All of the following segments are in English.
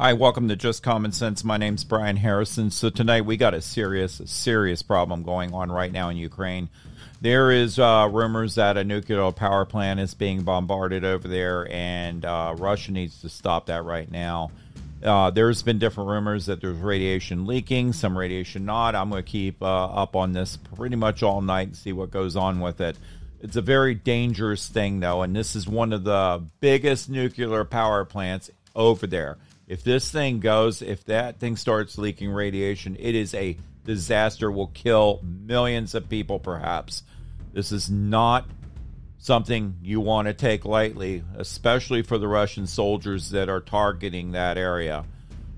Hi, welcome to Just Common Sense. My name's Brian Harrison. So tonight we got a serious, serious problem going on right now in Ukraine. There is uh, rumors that a nuclear power plant is being bombarded over there, and uh, Russia needs to stop that right now. Uh, there's been different rumors that there's radiation leaking, some radiation not. I'm going to keep uh, up on this pretty much all night and see what goes on with it. It's a very dangerous thing, though, and this is one of the biggest nuclear power plants over there. If this thing goes, if that thing starts leaking radiation, it is a disaster, will kill millions of people, perhaps. This is not something you want to take lightly, especially for the Russian soldiers that are targeting that area.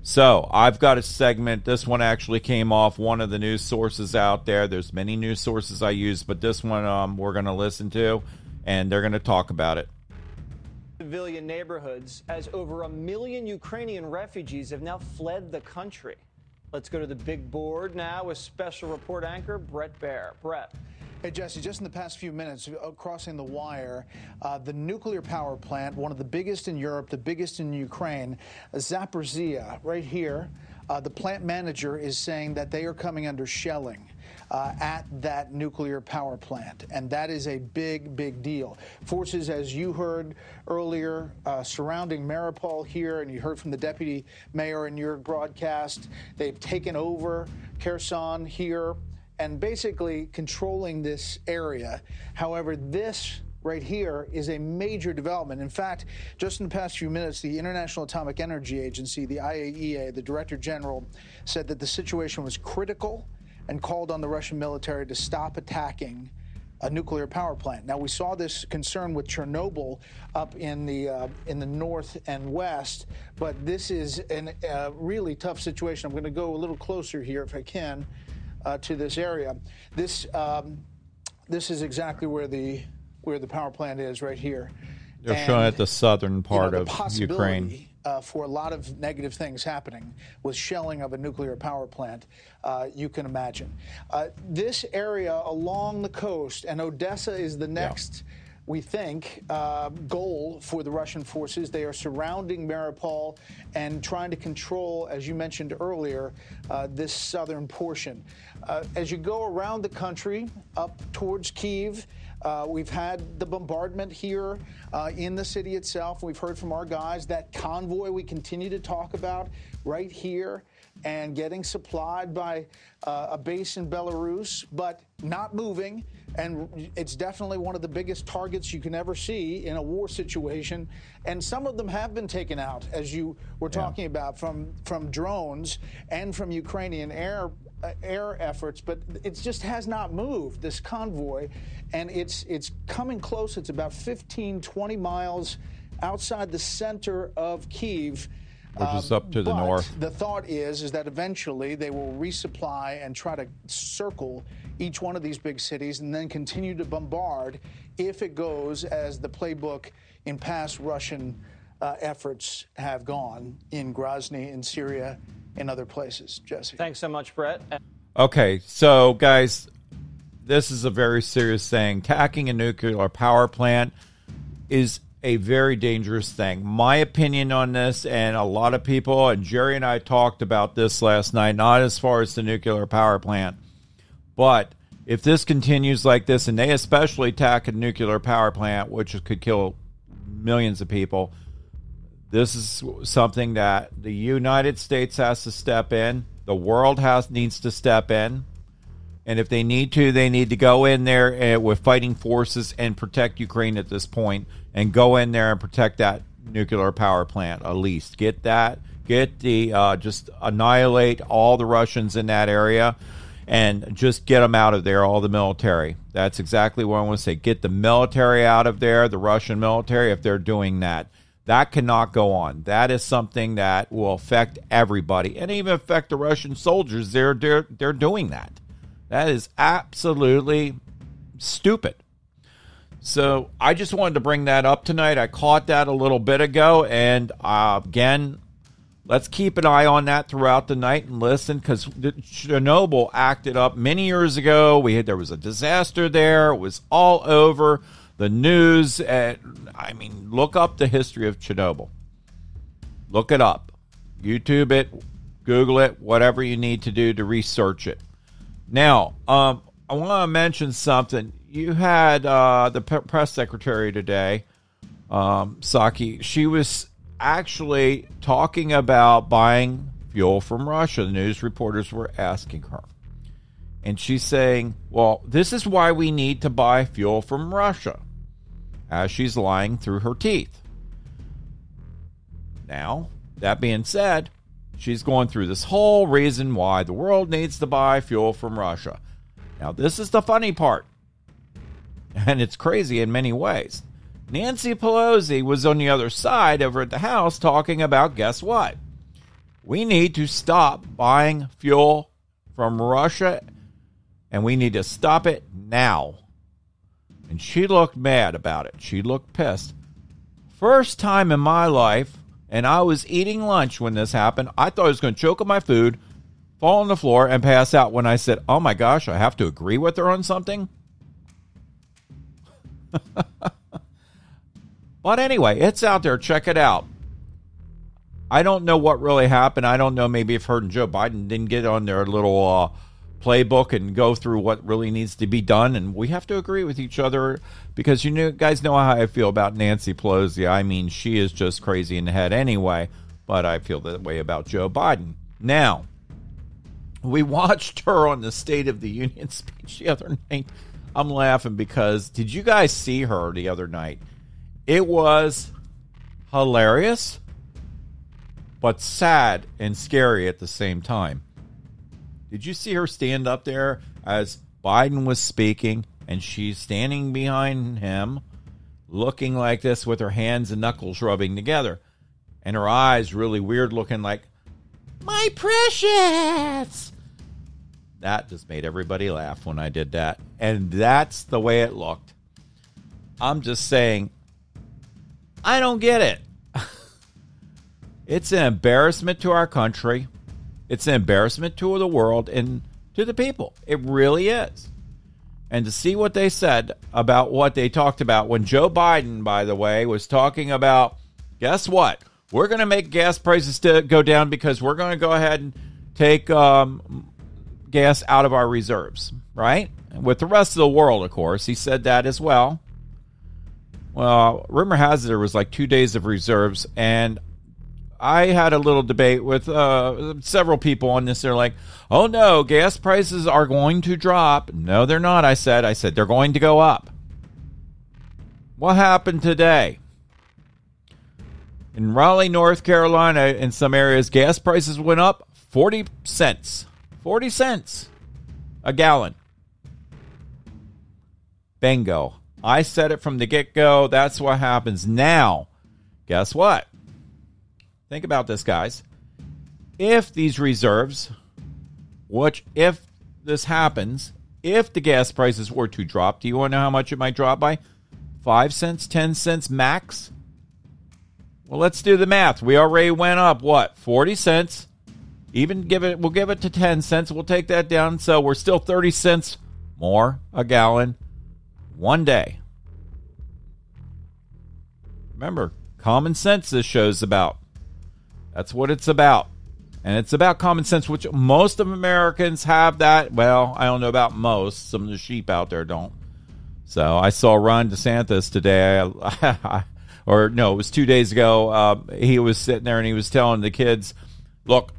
So, I've got a segment. This one actually came off one of the news sources out there. There's many news sources I use, but this one um, we're going to listen to, and they're going to talk about it. Civilian neighborhoods, as over a million Ukrainian refugees have now fled the country. Let's go to the big board now with special report anchor Brett Baier. Brett. Hey, Jesse, just in the past few minutes, crossing the wire, uh, the nuclear power plant, one of the biggest in Europe, the biggest in Ukraine, Zaporizhia, right here, uh, the plant manager is saying that they are coming under shelling. Uh, at that nuclear power plant. And that is a big, big deal. Forces, as you heard earlier, uh, surrounding Mariupol here, and you heard from the deputy mayor in your broadcast, they've taken over Kherson here and basically controlling this area. However, this right here is a major development. In fact, just in the past few minutes, the International Atomic Energy Agency, the IAEA, the Director General, said that the situation was critical and called on the Russian military to stop attacking a nuclear power plant. Now we saw this concern with Chernobyl up in the uh, in the north and west, but this is a uh, really tough situation. I'm going to go a little closer here if I can uh, to this area. This um, this is exactly where the where the power plant is right here. They're and, showing at the southern part you know, of Ukraine. Uh, for a lot of negative things happening with shelling of a nuclear power plant, uh, you can imagine. Uh, this area along the coast, and Odessa is the next. Yeah we think, uh, goal for the Russian forces. They are surrounding Mariupol and trying to control, as you mentioned earlier, uh, this southern portion. Uh, as you go around the country up towards Kiev, uh, we've had the bombardment here uh, in the city itself. We've heard from our guys that convoy we continue to talk about right here and getting supplied by uh, a base in Belarus, but not moving. And it's definitely one of the biggest targets you can ever see in a war situation. And some of them have been taken out, as you were talking yeah. about, from, from drones and from Ukrainian air uh, air efforts, but it just has not moved, this convoy. And it's, it's coming close. It's about 15, 20 miles outside the center of Kiev which is up to the north. The thought is is that eventually they will resupply and try to circle each one of these big cities and then continue to bombard if it goes as the playbook in past Russian uh, efforts have gone in Grozny, in Syria, and other places. Jesse. Thanks so much, Brett. Okay, so guys, this is a very serious thing. Attacking a nuclear power plant is a very dangerous thing. My opinion on this, and a lot of people, and Jerry and I talked about this last night, not as far as the nuclear power plant, but if this continues like this, and they especially attack a nuclear power plant, which could kill millions of people, this is something that the United States has to step in. The world has needs to step in. And if they need to, they need to go in there uh, with fighting forces and protect Ukraine at this point and go in there and protect that nuclear power plant at least. Get that, get the, uh, just annihilate all the Russians in that area and just get them out of there, all the military. That's exactly what I want to say. Get the military out of there, the Russian military, if they're doing that. That cannot go on. That is something that will affect everybody and even affect the Russian soldiers. They're, they're, they're doing that. That is absolutely stupid. So I just wanted to bring that up tonight. I caught that a little bit ago, and uh, again, let's keep an eye on that throughout the night and listen because Chernobyl acted up many years ago. We had there was a disaster there. It was all over the news. And, I mean, look up the history of Chernobyl. Look it up. YouTube it, Google it, whatever you need to do to research it. Now, um, I want to mention something. You had uh, the p- press secretary today, um, Psaki. She was actually talking about buying fuel from Russia. The news reporters were asking her. And she's saying, well, this is why we need to buy fuel from Russia, as she's lying through her teeth. Now, that being said, she's going through this whole reason why the world needs to buy fuel from Russia. Now, this is the funny part, and it's crazy in many ways. Nancy Pelosi was on the other side over at the House talking about guess what? We need to stop buying fuel from Russia and we need to stop it now. And she looked mad about it. She looked pissed. First time in my life, and I was eating lunch when this happened. I thought I was going to choke on my food, fall on the floor, and pass out when I said, Oh my gosh, I have to agree with her on something. but anyway, it's out there. Check it out. I don't know what really happened. I don't know. Maybe if her and Joe Biden didn't get on their little uh, playbook and go through what really needs to be done. And we have to agree with each other because you know, guys know how I feel about Nancy Pelosi. I mean, she is just crazy in the head anyway, but I feel that way about Joe Biden. Now, we watched her on the State of the Union speech the other night. I'm laughing because did you guys see her the other night? It was hilarious, but sad and scary at the same time. Did you see her stand up there as Biden was speaking and she's standing behind him looking like this with her hands and knuckles rubbing together and her eyes really weird looking like my precious. That just made everybody laugh when I did that. And that's the way it looked. I'm just saying I don't get it. It's an embarrassment to our country it's an embarrassment to the world and to the people. It really is. And to see what they said about what they talked about when Joe Biden, by the way, was talking about guess what? We're going to make gas prices to go down because we're going to go ahead and take um, gas out of our reserves, right? With the rest of the world, of course. He said that as well. Well, rumor has it there was like two days of reserves, and I had a little debate with uh, several people on this. They're like, "Oh no, gas prices are going to drop." No, they're not. I said. I said they're going to go up. What happened today? In Raleigh, North Carolina, in some areas, gas prices went up 40 cents. 40 cents a gallon. Bingo. I said it from the get go. That's what happens. Now, guess what? Think about this, guys. If these reserves, which if this happens, if the gas prices were to drop, do you want to know how much it might drop by? Five cents, ten cents max? Well, let's do the math. We already went up what? 40 cents. Even give it we'll give it to 10 cents. We'll take that down so we're still 30 cents more a gallon one day. Remember, common sense this show's about. That's what it's about. And it's about common sense, which most of Americans have that. Well, I don't know about most. Some of the sheep out there don't. So I saw Ron DeSantis today, or no, it was two days ago. Uh, he was sitting there and he was telling the kids, look,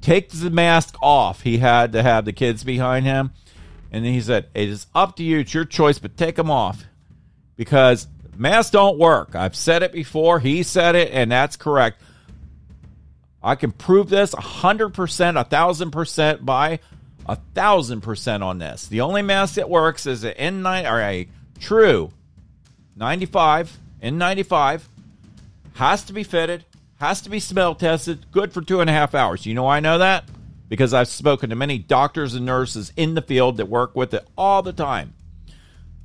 take the mask off. He had to have the kids behind him. And he said, it is up to you. It's your choice, but take them off because masks don't work. I've said it before. He said it, and that's correct. I can prove this 100%, 1000% by a 1000% on this. The only mask that works is an N9 or a true 95 N95 has to be fitted, has to be smell tested, good for two and a half hours. You know why I know that? Because I've spoken to many doctors and nurses in the field that work with it all the time.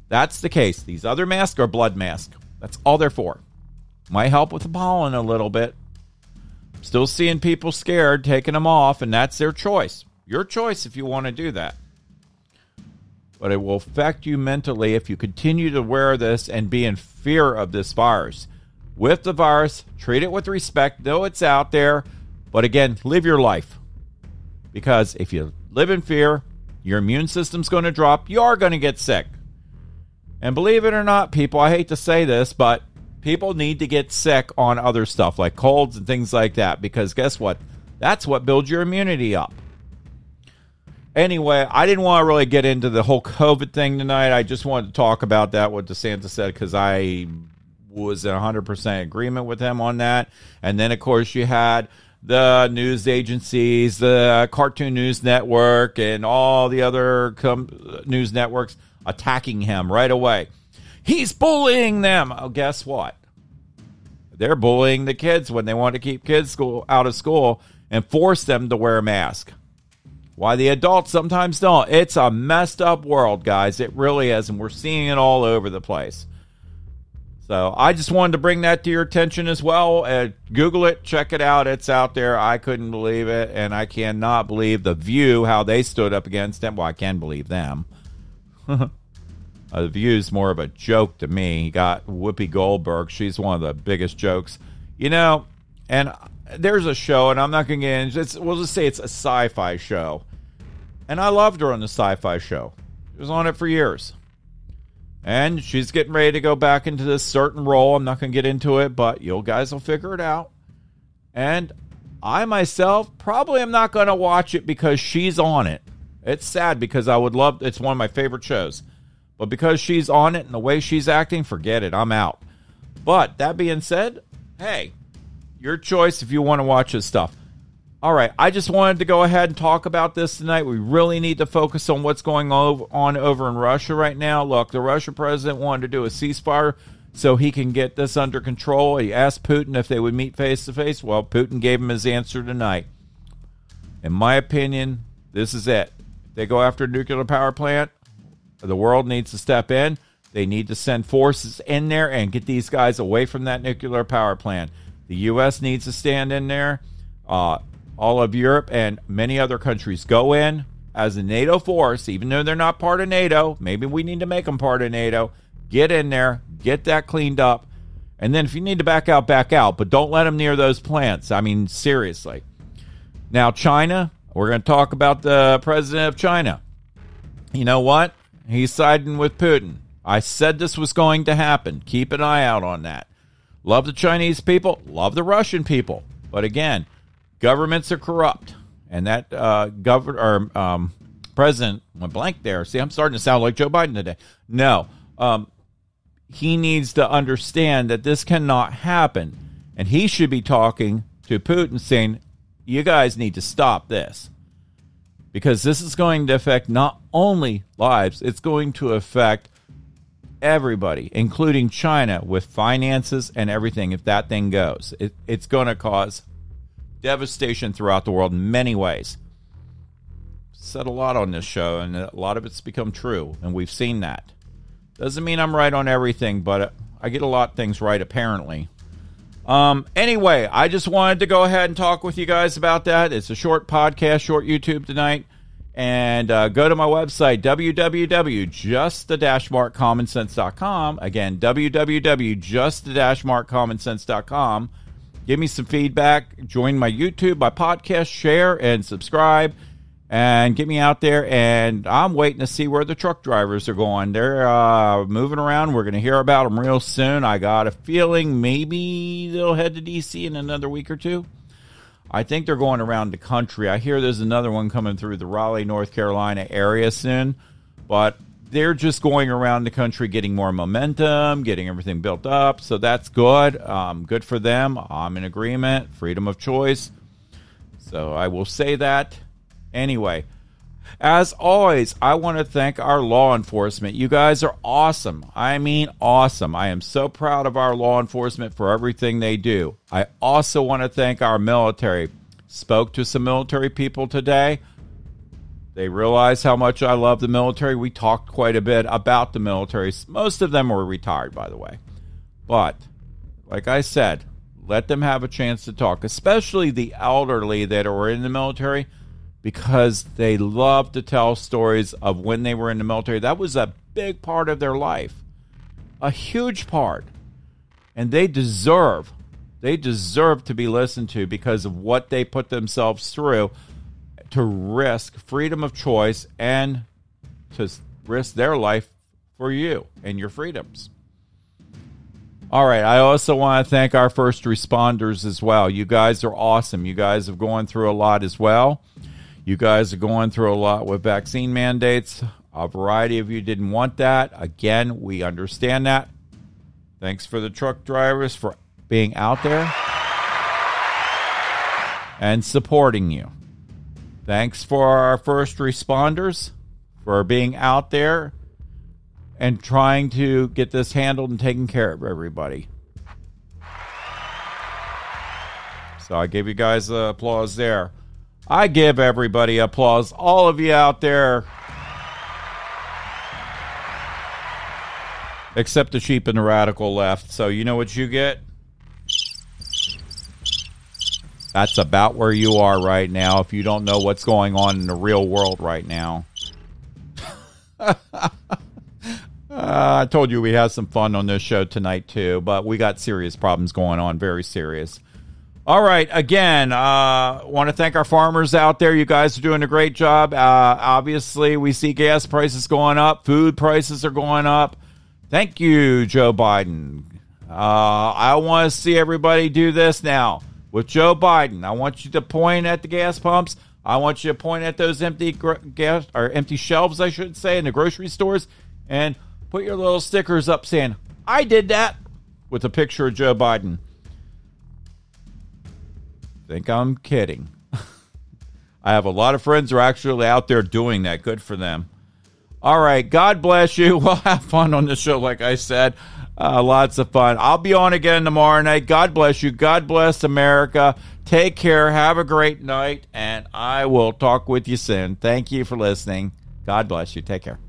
That's the case. These other masks are blood masks. That's all they're for. Might help with the pollen a little bit, Still seeing people scared, taking them off, and that's their choice. Your choice if you want to do that. But it will affect you mentally if you continue to wear this and be in fear of this virus. With the virus, treat it with respect. Know it's out there. But again, live your life. Because if you live in fear, your immune system's going to drop. You are going to get sick. And believe it or not, people, I hate to say this, but people need to get sick on other stuff like colds and things like that because guess what? That's what builds your immunity up. Anyway, I didn't want to really get into the whole COVID thing tonight. I just wanted to talk about that, what DeSantis said, because I was in 100% agreement with him on that. And then, of course, you had the news agencies, the Cartoon News Network, and all the other com- uh, news networks attacking him right away. He's bullying them. Oh, guess what? They're bullying the kids when they want to keep kids school out of school and force them to wear a mask. Why the adults sometimes don't. It's a messed up world, guys. It really is, and we're seeing it all over the place. So I just wanted to bring that to your attention as well. Uh, Google it, check it out. It's out there. I couldn't believe it, and I cannot believe the View how they stood up against him. Well, I can believe them. uh, the View is more of a joke to me. You got Whoopi Goldberg. She's one of the biggest jokes, you know. And there's a show, and I'm not going to get into. It's, we'll just say it's a sci-fi show, and I loved her on the sci-fi show. She was on it for years and she's getting ready to go back into this certain role. I'm not going to get into it, but you guys will figure it out. And I myself probably am not going to watch it because she's on it. It's sad because I would love it's one of my favorite shows. But because she's on it and the way she's acting, forget it. I'm out. But that being said, hey, your choice if you want to watch this stuff. All right, I just wanted to go ahead and talk about this tonight. We really need to focus on what's going on over in Russia right now. Look, the Russian president wanted to do a ceasefire so he can get this under control. He asked Putin if they would meet face to face. Well, Putin gave him his answer tonight. In my opinion, this is it. If they go after a nuclear power plant, the world needs to step in. They need to send forces in there and get these guys away from that nuclear power plant. The U.S. needs to stand in there. Uh, all of Europe and many other countries go in as a NATO force, even though they're not part of NATO. Maybe we need to make them part of NATO. Get in there, get that cleaned up, and then if you need to back out, back out. But don't let them near those plants. I mean, seriously. Now, China, we're going to talk about the president of China. You know what? He's siding with Putin. I said this was going to happen. Keep an eye out on that. Love the Chinese people, love the Russian people. But again, governments are corrupt, and that uh, governor or um, president went blank there. See, I'm starting to sound like Joe Biden today. No, um, he needs to understand that this cannot happen, and he should be talking to Putin, saying, "You guys need to stop this." Because this is going to affect not only lives, it's going to affect everybody, including China, with finances and everything. If that thing goes, it, it's going to cause devastation throughout the world in many ways. Said a lot on this show, and a lot of it's become true, and we've seen that. Doesn't mean I'm right on everything, but I get a lot of things right, apparently. Um, anyway, I just wanted to go ahead and talk with you guys about that. It's a short podcast, short YouTube tonight. And uh, go to my website, www.just-markcommonsense.com. Again, www.just-markcommonsense.com give me some feedback. Join my YouTube, my podcast, share and subscribe, and get me out there. And I'm waiting to see where the truck drivers are going. They're uh, moving around. We're going to hear about them real soon. I got a feeling maybe they'll head to DC in another week or two. I think they're going around the country. I hear there's another one coming through the Raleigh, North Carolina area soon, but they're just going around the country getting more momentum, getting everything built up. So that's good. Um, good for them. I'm in agreement. Freedom of choice. So I will say that. Anyway, as always, I want to thank our law enforcement. You guys are awesome. I mean, awesome. I am so proud of our law enforcement for everything they do. I also want to thank our military. Spoke to some military people today. They realize how much I love the military. We talked quite a bit about the military. Most of them were retired, by the way. But, like I said, let them have a chance to talk, especially the elderly that are in the military, because they love to tell stories of when they were in the military. That was a big part of their life, a huge part. And they deserve They deserve to be listened to because of what they put themselves through to risk freedom of choice and to risk their life for you and your freedoms. All right. I also want to thank our first responders as well. You guys are awesome. You guys have gone through a lot as well. You guys are going through a lot with vaccine mandates. A variety of you didn't want that. Again, we understand that. Thanks for the truck drivers for being out there and supporting you. Thanks for our first responders for being out there and trying to get this handled and taken care of everybody. So I gave you guys applause there. I give everybody applause. All of you out there except the sheep and the radical left. So you know what you get? That's about where you are right now if you don't know what's going on in the real world right now. uh, I told you we had some fun on this show tonight too, but we got serious problems going on, very serious. All right, again, uh, want to thank our farmers out there. You guys are doing a great job. Uh, obviously, we see gas prices going up, food prices are going up. Thank you, Joe Biden. Uh, I want to see everybody do this now with Joe Biden. I want you to point at the gas pumps. I want you to point at those empty gas or empty shelves, I should say, in the grocery stores, and put your little stickers up saying, "I did that," with a picture of Joe Biden. Think I'm kidding. I have a lot of friends who are actually out there doing that. Good for them. All right. God bless you. We'll have fun on the show, like I said. Uh, lots of fun. I'll be on again tomorrow night. God bless you. God bless America. Take care. Have a great night. And I will talk with you soon. Thank you for listening. God bless you. Take care.